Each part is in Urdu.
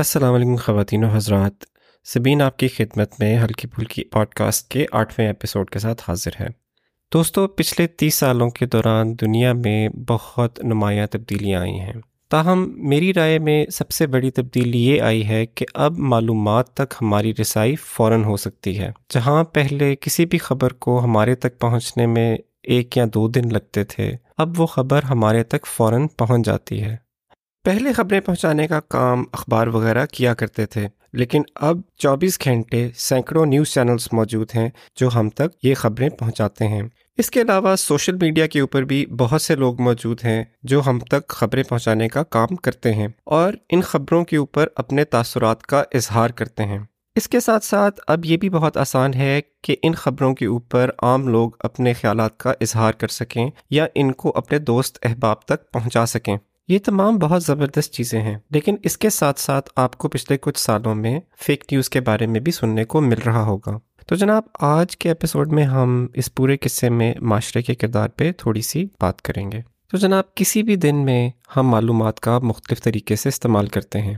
السلام علیکم خواتین و حضرات۔ سبین آپ کی خدمت میں ہلکی پھلکی پوڈ کاسٹ کے آٹھویں ایپیسوڈ کے ساتھ حاضر ہے۔ دوستو، پچھلے تیس سالوں کے دوران دنیا میں بہت نمایاں تبدیلیاں آئی ہیں۔ تاہم، میری رائے میں سب سے بڑی تبدیلی یہ آئی ہے کہ اب معلومات تک ہماری رسائی فوراً ہو سکتی ہے۔ جہاں پہلے کسی بھی خبر کو ہمارے تک پہنچنے میں ایک یا دو دن لگتے تھے، اب وہ خبر ہمارے تک فوراً پہنچ جاتی ہے۔ پہلے خبریں پہنچانے کا کام اخبار وغیرہ کیا کرتے تھے، لیکن اب چوبیس گھنٹے سینکڑوں نیوز چینلز موجود ہیں جو ہم تک یہ خبریں پہنچاتے ہیں۔ اس کے علاوہ سوشل میڈیا کے اوپر بھی بہت سے لوگ موجود ہیں جو ہم تک خبریں پہنچانے کا کام کرتے ہیں اور ان خبروں کے اوپر اپنے تاثرات کا اظہار کرتے ہیں۔ اس کے ساتھ ساتھ اب یہ بھی بہت آسان ہے کہ ان خبروں کے اوپر عام لوگ اپنے خیالات کا اظہار کر سکیں یا ان کو اپنے دوست احباب تک پہنچا سکیں۔ یہ تمام بہت زبردست چیزیں ہیں، لیکن اس کے ساتھ ساتھ آپ کو پچھلے کچھ سالوں میں فیک نیوز کے بارے میں بھی سننے کو مل رہا ہوگا۔ تو جناب، آج کے ایپیسوڈ میں ہم اس پورے قصے میں معاشرے کے کردار پہ تھوڑی سی بات کریں گے۔ تو جناب، کسی بھی دن میں ہم معلومات کا مختلف طریقے سے استعمال کرتے ہیں۔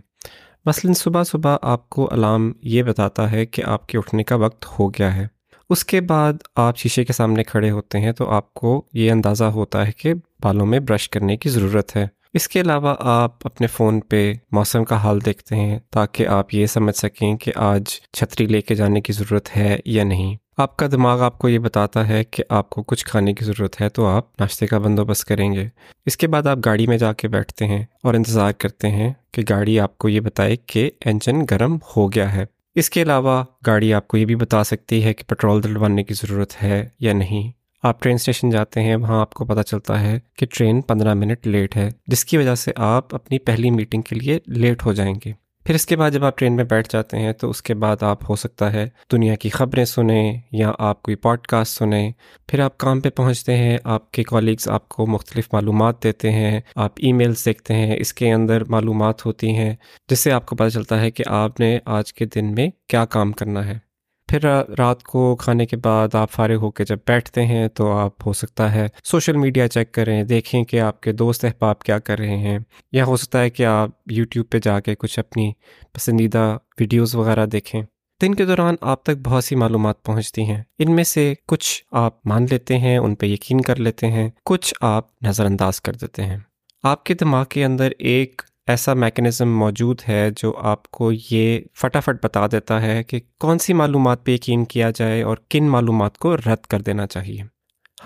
مثلاً صبح صبح آپ کو الارم یہ بتاتا ہے کہ آپ کے اٹھنے کا وقت ہو گیا ہے۔ اس کے بعد آپ شیشے کے سامنے کھڑے ہوتے ہیں تو آپ کو یہ اندازہ ہوتا ہے کہ بالوں میں برش کرنے کی ضرورت ہے۔ اس کے علاوہ آپ اپنے فون پہ موسم کا حال دیکھتے ہیں تاکہ آپ یہ سمجھ سکیں کہ آج چھتری لے کے جانے کی ضرورت ہے یا نہیں۔ آپ کا دماغ آپ کو یہ بتاتا ہے کہ آپ کو کچھ کھانے کی ضرورت ہے تو آپ ناشتے کا بندوبست کریں گے۔ اس کے بعد آپ گاڑی میں جا کے بیٹھتے ہیں اور انتظار کرتے ہیں کہ گاڑی آپ کو یہ بتائے کہ انجن گرم ہو گیا ہے۔ اس کے علاوہ گاڑی آپ کو یہ بھی بتا سکتی ہے کہ پٹرول دلوانے کی ضرورت ہے یا نہیں۔ آپ ٹرین اسٹیشن جاتے ہیں، وہاں آپ کو پتہ چلتا ہے کہ ٹرین پندرہ منٹ لیٹ ہے۔ جس کی وجہ سے آپ اپنی پہلی میٹنگ کے لیے لیٹ ہو جائیں گے۔ پھر اس کے بعد جب آپ ٹرین میں بیٹھ جاتے ہیں، تو اس کے بعد آپ ہو سکتا ہے دنیا کی خبریں سنیں یا آپ کوئی پوڈ کاسٹ سنیں۔ پھر آپ کام پہ پہنچتے ہیں، آپ کے کالیگز آپ کو مختلف معلومات دیتے ہیں، آپ ای میلس دیکھتے ہیں، اس کے اندر معلومات ہوتی ہیں، جس سے آپ کو پتہ چلتا ہے کہ آپ نے آج کے دن میں کیا کام کرنا ہے۔ پھر رات کو کھانے کے بعد آپ فارغ ہو کے جب بیٹھتے ہیں تو آپ ہو سکتا ہے سوشل میڈیا چیک کریں، دیکھیں کہ آپ کے دوست احباب کیا کر رہے ہیں، یا ہو سکتا ہے کہ آپ یوٹیوب پہ جا کے کچھ اپنی پسندیدہ ویڈیوز وغیرہ دیکھیں۔ دن کے دوران آپ تک بہت سی معلومات پہنچتی ہیں۔ ان میں سے کچھ آپ مان لیتے ہیں، ان پہ یقین کر لیتے ہیں، کچھ آپ نظر انداز کر دیتے ہیں۔ آپ کے دماغ کے اندر ایک ایسا میکنزم موجود ہے جو آپ کو یہ فٹافٹ بتا دیتا ہے کہ کون سی معلومات پہ یقین کیا جائے اور کن معلومات کو رد کر دینا چاہیے۔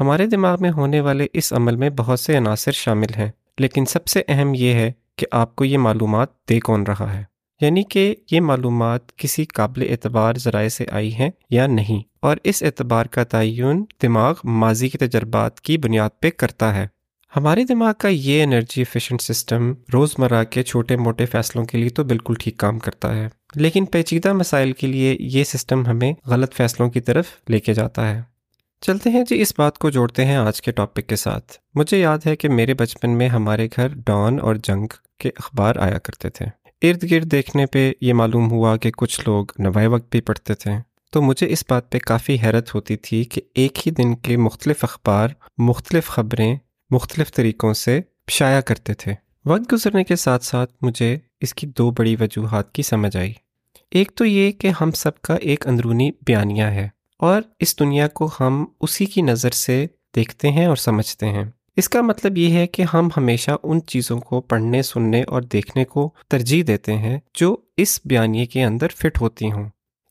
ہمارے دماغ میں ہونے والے اس عمل میں بہت سے عناصر شامل ہیں، لیکن سب سے اہم یہ ہے کہ آپ کو یہ معلومات دے کون رہا ہے۔ یعنی کہ یہ معلومات کسی قابل اعتبار ذرائع سے آئی ہیں یا نہیں، اور اس اعتبار کا تعین دماغ ماضی کے تجربات کی بنیاد پہ کرتا ہے۔ ہمارے دماغ کا یہ انرجی ایفیشنٹ سسٹم روزمرہ کے چھوٹے موٹے فیصلوں کے لیے تو بالکل ٹھیک کام کرتا ہے۔ لیکن پیچیدہ مسائل کے لیے یہ سسٹم ہمیں غلط فیصلوں کی طرف لے کے جاتا ہے۔ چلتے ہیں جی اس بات کو جوڑتے ہیں آج کے ٹاپک کے ساتھ۔ مجھے یاد ہے کہ میرے بچپن میں ہمارے گھر ڈان اور جنگ کے اخبار آیا کرتے تھے۔ ارد گرد دیکھنے پہ یہ معلوم ہوا کہ کچھ لوگ نوائے وقت بھی پڑھتے تھے۔ تو مجھے اس بات پہ کافی حیرت ہوتی تھی کہ ایک ہی دن کے مختلف اخبار، مختلف خبریں مختلف طریقوں سے شائع کرتے تھے۔ وقت گزرنے کے ساتھ ساتھ مجھے اس کی دو بڑی وجوہات کی سمجھ آئی۔ ایک تو یہ کہ ہم سب کا ایک اندرونی بیانیہ ہے اور اس دنیا کو ہم اسی کی نظر سے دیکھتے ہیں اور سمجھتے ہیں۔ اس کا مطلب یہ ہے کہ ہم ہمیشہ ان چیزوں کو پڑھنے، سننے اور دیکھنے کو ترجیح دیتے ہیں جو اس بیانیے کے اندر فٹ ہوتی ہوں۔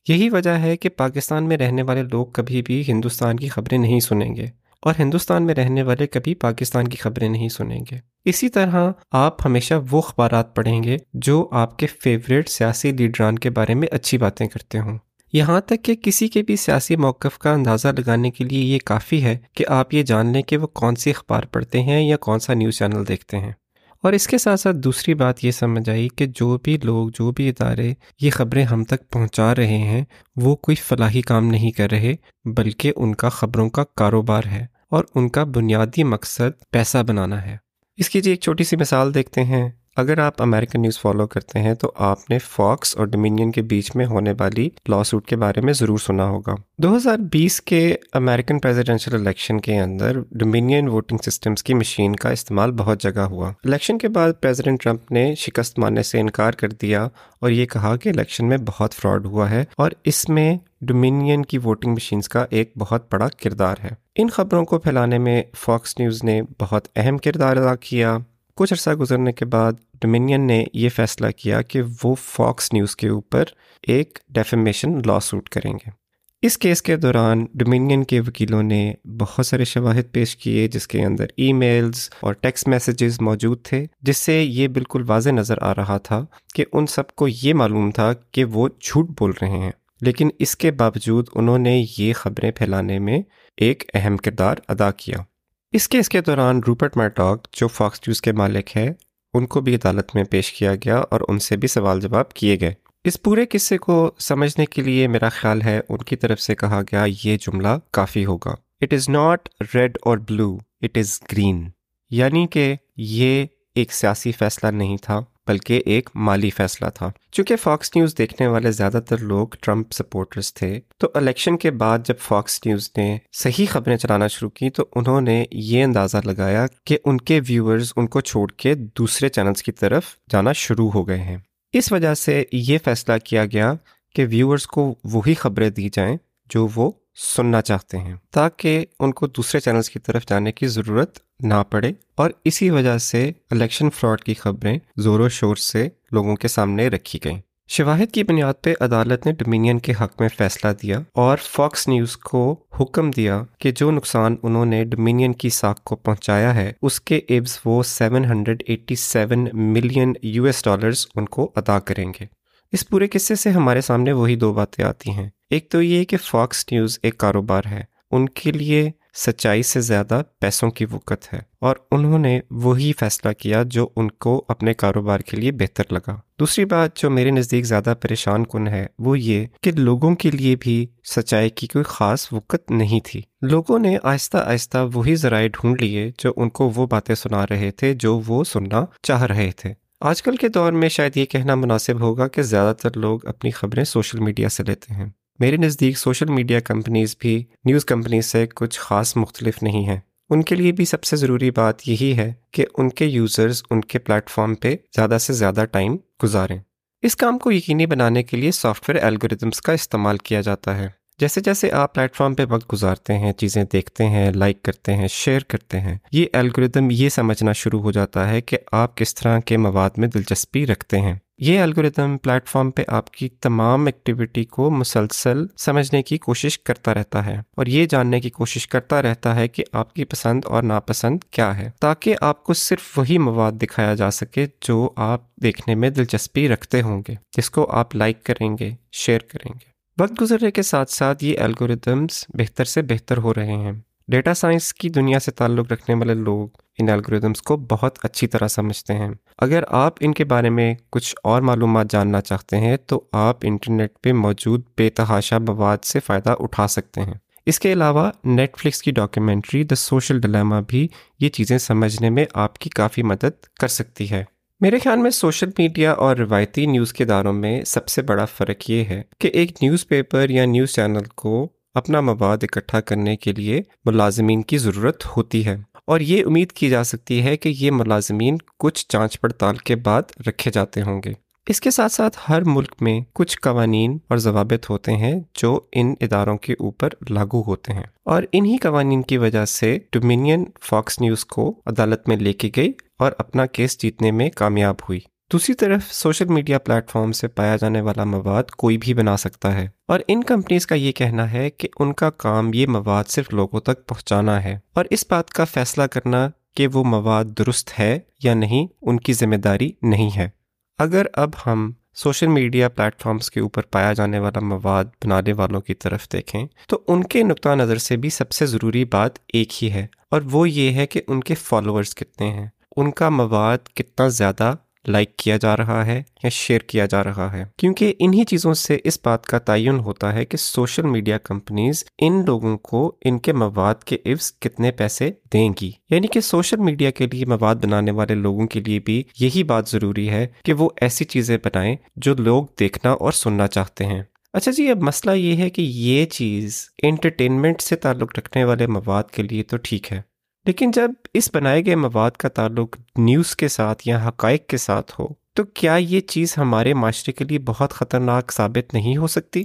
یہی وجہ ہے کہ پاکستان میں رہنے والے لوگ کبھی بھی ہندوستان کی خبریں نہیں سنیں گے۔ اور ہندوستان میں رہنے والے کبھی پاکستان کی خبریں نہیں سنیں گے۔ اسی طرح آپ ہمیشہ وہ اخبارات پڑھیں گے جو آپ کے فیوریٹ سیاسی لیڈران کے بارے میں اچھی باتیں کرتے ہوں۔ یہاں تک کہ کسی کے بھی سیاسی موقف کا اندازہ لگانے کے لیے یہ کافی ہے کہ آپ یہ جان لیں کہ وہ کون سی اخبار پڑھتے ہیں یا کون سا نیوز چینل دیکھتے ہیں۔ اور اس کے ساتھ ساتھ دوسری بات یہ سمجھ آئی کہ جو بھی لوگ، جو بھی ادارے یہ خبریں ہم تک پہنچا رہے ہیں، وہ کوئی فلاحی کام نہیں کر رہے، بلکہ ان کا خبروں کا کاروبار ہے۔ اور ان کا بنیادی مقصد پیسہ بنانا ہے۔ اس کی جی ایک چھوٹی سی مثال دیکھتے ہیں۔ اگر آپ امریکن نیوز فالو کرتے ہیں تو آپ نے فاکس اور ڈومینین کے بیچ میں ہونے والی لا سوٹ کے بارے میں ضرور سنا ہوگا۔ دو ہزار بیس کے امریکن پریزیڈینشیل الیکشن کے اندر ڈومینین ووٹنگ سسٹمز کی مشین کا استعمال بہت جگہ ہوا۔ الیکشن کے بعد پریزیڈنٹ ٹرمپ نے شکست ماننے سے انکار کر دیا اور یہ کہا کہ الیکشن میں بہت فراڈ ہوا ہے اور اس میں ڈومینین کی ووٹنگ مشینز کا ایک بہت بڑا کردار ہے۔ ان خبروں کو پھیلانے میں فاکس نیوز نے بہت اہم کردار ادا کیا۔ کچھ عرصہ گزرنے کے بعد ڈومینین نے یہ فیصلہ کیا کہ وہ فاکس نیوز کے اوپر ایک ڈیفیمیشن لا سوٹ کریں گے۔ اس کیس کے دوران ڈومینین کے وکیلوں نے بہت سارے شواہد پیش کیے جس کے اندر ای میلز اور ٹیکسٹ میسیجز موجود تھے، جس سے یہ بالکل واضح نظر آ رہا تھا کہ ان سب کو یہ معلوم تھا کہ وہ جھوٹ بول رہے ہیں۔ لیکن اس کے باوجود انہوں نے یہ خبریں پھیلانے میں ایک اہم کردار ادا کیا۔ اس کیس کے دوران روپرٹ میٹاک جو فاکس نیوز کے مالک ہے ان کو بھی عدالت میں پیش کیا گیا اور ان سے بھی سوال جواب کیے گئے۔ اس پورے قصے کو سمجھنے کے لیے میرا خیال ہے ان کی طرف سے کہا گیا یہ جملہ کافی ہوگا۔ اٹ از ناٹ ریڈ اور بلو اٹ از گرین یعنی کہ یہ ایک سیاسی فیصلہ نہیں تھا۔ بلکہ ایک مالی فیصلہ تھا۔ چونکہ فاکس نیوز دیکھنے والے زیادہ تر لوگ ٹرمپ سپورٹرز تھے، تو الیکشن کے بعد جب فاکس نیوز نے صحیح خبریں چلانا شروع کی، تو انہوں نے یہ اندازہ لگایا کہ ان کے ویورز ان کو چھوڑ کے دوسرے چینلز کی طرف جانا شروع ہو گئے ہیں۔ اس وجہ سے یہ فیصلہ کیا گیا کہ ویورز کو وہی خبریں دی جائیں جو وہ سننا چاہتے ہیں، تاکہ ان کو دوسرے چینلز کی طرف جانے کی ضرورت نہ پڑے اور اسی وجہ سے الیکشن فراڈ کی خبریں زور و شور سے لوگوں کے سامنے رکھی گئیں۔ شواہد کی بنیاد پہ عدالت نے ڈومینین کے حق میں فیصلہ دیا اور فاکس نیوز کو حکم دیا کہ جو نقصان انہوں نے ڈومینین کی ساکھ کو پہنچایا ہے، اس کے عبض وہ seven hundred eighty seven million U S dollars ان کو ادا کریں گے۔ اس پورے قصے سے ہمارے سامنے وہی دو باتیں آتی ہیں۔ ایک تو یہ کہ فاکس نیوز ایک کاروبار ہے۔ ان کے لیے سچائی سے زیادہ پیسوں کی وقت ہے اور انہوں نے وہی فیصلہ کیا جو ان کو اپنے کاروبار کے لیے بہتر لگا۔ دوسری بات جو میرے نزدیک زیادہ پریشان کن ہے وہ یہ کہ لوگوں کے لیے بھی سچائی کی کوئی خاص وقت نہیں تھی۔ لوگوں نے آہستہ آہستہ وہی ذرائع ڈھونڈ لیے جو ان کو وہ باتیں سنا رہے تھے جو وہ سننا چاہ رہے تھے۔ آج کل کے دور میں شاید یہ کہنا مناسب ہوگا کہ زیادہ تر لوگ اپنی خبریں سوشل میڈیا سے لیتے ہیں۔ میرے نزدیک سوشل میڈیا کمپنیز بھی نیوز کمپنیز سے کچھ خاص مختلف نہیں ہیں۔ ان کے لیے بھی سب سے ضروری بات یہی ہے کہ ان کے یوزرز ان کے پلیٹ فارم پہ زیادہ سے زیادہ ٹائم گزاریں۔ اس کام کو یقینی بنانے کے لیے سافٹ ویئر الگوریدمس کا استعمال کیا جاتا ہے۔ جیسے جیسے آپ پلیٹ فارم پہ وقت گزارتے ہیں، چیزیں دیکھتے ہیں، لائک کرتے ہیں، شیئر کرتے ہیں، یہ الگوریدم یہ سمجھنا شروع ہو جاتا ہے کہ آپ کس طرح کے مواد میں دلچسپی رکھتے ہیں۔ یہ الگوریدم پلیٹ فارم پہ آپ کی تمام ایکٹیویٹی کو مسلسل سمجھنے کی کوشش کرتا رہتا ہے اور یہ جاننے کی کوشش کرتا رہتا ہے کہ آپ کی پسند اور ناپسند کیا ہے، تاکہ آپ کو صرف وہی مواد دکھایا جا سکے جو آپ دیکھنے میں دلچسپی رکھتے ہوں گے، جس کو آپ لائک کریں گے شیئر کریں گے۔ وقت گزرنے کے ساتھ ساتھ یہ الگوریدمس بہتر سے بہتر ہو رہے ہیں۔ ڈیٹا سائنس کی دنیا سے تعلق رکھنے والے لوگ ان الگوریدمس کو بہت اچھی طرح سمجھتے ہیں۔ اگر آپ ان کے بارے میں کچھ اور معلومات جاننا چاہتے ہیں، تو آپ انٹرنیٹ پہ موجود بے تحاشا مواد سے فائدہ اٹھا سکتے ہیں۔ اس کے علاوہ نیٹ فلکس کی ڈاکیومنٹری دا سوشل ڈلیما بھی یہ چیزیں سمجھنے میں آپ کی کافی مدد کر سکتی ہے۔ میرے خیال میں سوشل میڈیا اور روایتی نیوز کے داروں میں سب سے بڑا فرق یہ ہے کہ ایک نیوز پیپر یا نیوز چینل کو اپنا مواد اکٹھا کرنے کے لیے ملازمین کی ضرورت ہوتی ہے۔ اور یہ امید کی جا سکتی ہے کہ یہ ملازمین کچھ جانچ پڑتال کے بعد رکھے جاتے ہوں گے۔ اس کے ساتھ ساتھ ہر ملک میں کچھ قوانین اور ضوابط ہوتے ہیں جو ان اداروں کے اوپر لاگو ہوتے ہیں۔ اور انہی قوانین کی وجہ سے ڈومینین فاکس نیوز کو عدالت میں لے کے گئی اور اپنا کیس جیتنے میں کامیاب ہوئی۔ دوسری طرف سوشل میڈیا پلیٹ فارم سے پایا جانے والا مواد کوئی بھی بنا سکتا ہے۔ اور ان کمپنیز کا یہ کہنا ہے کہ ان کا کام یہ مواد صرف لوگوں تک پہنچانا ہے۔ اور اس بات کا فیصلہ کرنا کہ وہ مواد درست ہے یا نہیں، ان کی ذمہ داری نہیں ہے۔ اگر اب ہم سوشل میڈیا پلیٹ فارمز کے اوپر پایا جانے والا مواد بنانے والوں کی طرف دیکھیں، تو ان کے نقطہ نظر سے بھی سب سے ضروری بات ایک ہی ہے۔ اور وہ یہ ہے کہ ان کے فالوورز کتنے ہیں۔ ان کا مواد کتنا زیادہ لائک کیا جا رہا ہے یا شیئر کیا جا رہا ہے۔ کیونکہ انہی چیزوں سے اس بات کا تعین ہوتا ہے کہ سوشل میڈیا کمپنیز ان لوگوں کو ان کے مواد کے عفظ کتنے پیسے دیں گی۔ یعنی کہ سوشل میڈیا کے لیے مواد بنانے والے لوگوں کے لیے بھی یہی بات ضروری ہے کہ وہ ایسی چیزیں بنائیں جو لوگ دیکھنا اور سننا چاہتے ہیں۔ اچھا جی اب مسئلہ یہ ہے کہ یہ چیز انٹرٹینمنٹ سے تعلق رکھنے والے مواد کے لیے تو ٹھیک ہے۔ لیکن جب اس بنائے گئے مواد کا تعلق نیوز کے ساتھ یا حقائق کے ساتھ ہو، تو کیا یہ چیز ہمارے معاشرے کے لیے بہت خطرناک ثابت نہیں ہو سکتی؟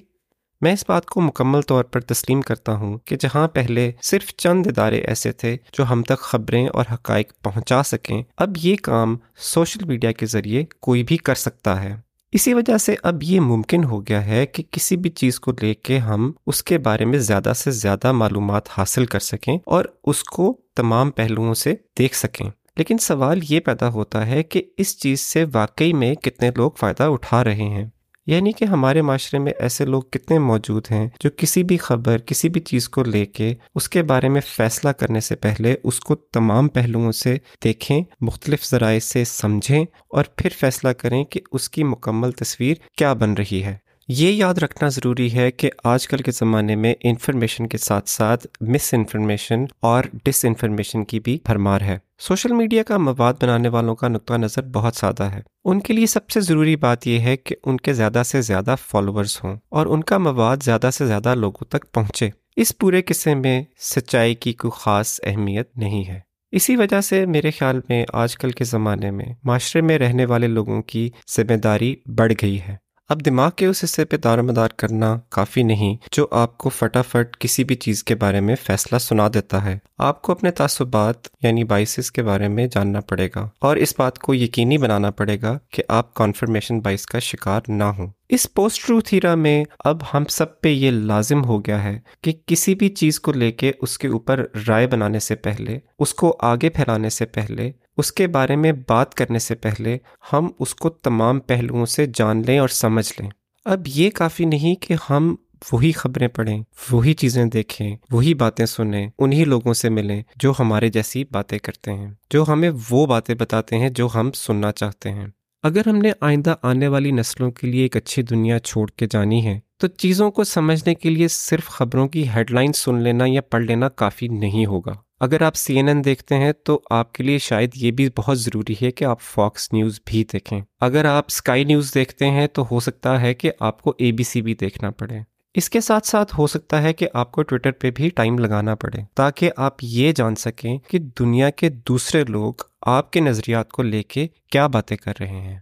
میں اس بات کو مکمل طور پر تسلیم کرتا ہوں کہ جہاں پہلے صرف چند ادارے ایسے تھے جو ہم تک خبریں اور حقائق پہنچا سکیں، اب یہ کام سوشل میڈیا کے ذریعے کوئی بھی کر سکتا ہے۔ اسی وجہ سے اب یہ ممکن ہو گیا ہے کہ کسی بھی چیز کو لے کے ہم اس کے بارے میں زیادہ سے زیادہ معلومات حاصل کر سکیں اور اس کو تمام پہلوؤں سے دیکھ سکیں۔ لیکن سوال یہ پیدا ہوتا ہے کہ اس چیز سے واقعی میں کتنے لوگ فائدہ اٹھا رہے ہیں۔ یعنی کہ ہمارے معاشرے میں ایسے لوگ کتنے موجود ہیں جو کسی بھی خبر، کسی بھی چیز کو لے کے اس کے بارے میں فیصلہ کرنے سے پہلے اس کو تمام پہلوؤں سے دیکھیں، مختلف ذرائع سے سمجھیں اور پھر فیصلہ کریں کہ اس کی مکمل تصویر کیا بن رہی ہے۔ یہ یاد رکھنا ضروری ہے کہ آج کل کے زمانے میں انفارمیشن کے ساتھ ساتھ مس انفارمیشن اور ڈس انفارمیشن کی بھی بھرمار ہے۔ سوشل میڈیا کا مواد بنانے والوں کا نقطہ نظر بہت سادہ ہے۔ ان کے لیے سب سے ضروری بات یہ ہے کہ ان کے زیادہ سے زیادہ فالوورز ہوں اور ان کا مواد زیادہ سے زیادہ لوگوں تک پہنچے۔ اس پورے قصے میں سچائی کی کوئی خاص اہمیت نہیں ہے۔ اسی وجہ سے میرے خیال میں آج کل کے زمانے میں معاشرے میں رہنے والے لوگوں کی ذمہ داری بڑھ گئی ہے۔ اب دماغ کے اس حصے پہ دار مدار کرنا کافی نہیں جو آپ کو فٹافٹ کسی بھی چیز کے بارے میں فیصلہ سنا دیتا ہے۔ آپ کو اپنے تعصبات یعنی بائسز کے بارے میں جاننا پڑے گا اور اس بات کو یقینی بنانا پڑے گا کہ آپ کانفرمیشن بائس کا شکار نہ ہوں۔ اس پوسٹ ٹروتھ ہیرا میں اب ہم سب پہ یہ لازم ہو گیا ہے کہ کسی بھی چیز کو لے کے اس کے اوپر رائے بنانے سے پہلے، اس کو آگے پھیلانے سے پہلے اس کے بارے میں بات کرنے سے پہلے ہم اس کو تمام پہلوؤں سے جان لیں اور سمجھ لیں۔ اب یہ کافی نہیں کہ ہم وہی خبریں پڑھیں، وہی چیزیں دیکھیں، وہی باتیں سنیں، انہی لوگوں سے ملیں جو ہمارے جیسی باتیں کرتے ہیں، جو ہمیں وہ باتیں بتاتے ہیں جو ہم سننا چاہتے ہیں۔ اگر ہم نے آئندہ آنے والی نسلوں کے لیے ایک اچھی دنیا چھوڑ کے جانی ہے، تو چیزوں کو سمجھنے کے لیے صرف خبروں کی ہیڈ لائن سن لینا یا پڑھ لینا کافی نہیں ہوگا۔ اگر آپ سی این این دیکھتے ہیں تو آپ کے لیے شاید یہ بھی بہت ضروری ہے کہ آپ فاکس نیوز بھی دیکھیں۔ اگر آپ اسکائی نیوز دیکھتے ہیں تو ہو سکتا ہے کہ آپ کو اے بی سی بھی دیکھنا پڑے۔ اس کے ساتھ ساتھ ہو سکتا ہے کہ آپ کو ٹویٹر پہ بھی ٹائم لگانا پڑے تاکہ آپ یہ جان سکیں کہ دنیا کے دوسرے لوگ آپ کے نظریات کو لے کے کیا باتیں کر رہے ہیں۔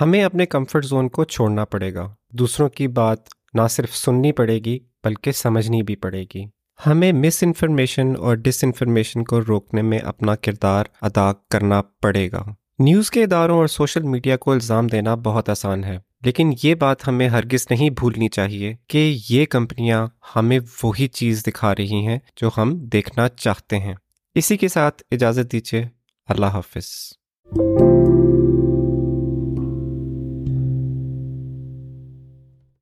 ہمیں اپنے کمفرٹ زون کو چھوڑنا پڑے گا۔ دوسروں کی بات نہ صرف سننی پڑے گی بلکہ سمجھنی بھی پڑے گی۔ ہمیں مس انفارمیشن اور ڈس انفارمیشن کو روکنے میں اپنا کردار ادا کرنا پڑے گا۔ نیوز کے اداروں اور سوشل میڈیا کو الزام دینا بہت آسان ہے، لیکن یہ بات ہمیں ہرگز نہیں بھولنی چاہیے کہ یہ کمپنیاں ہمیں وہی چیز دکھا رہی ہیں جو ہم دیکھنا چاہتے ہیں۔ اسی کے ساتھ اجازت دیجیے۔ اللہ حافظ۔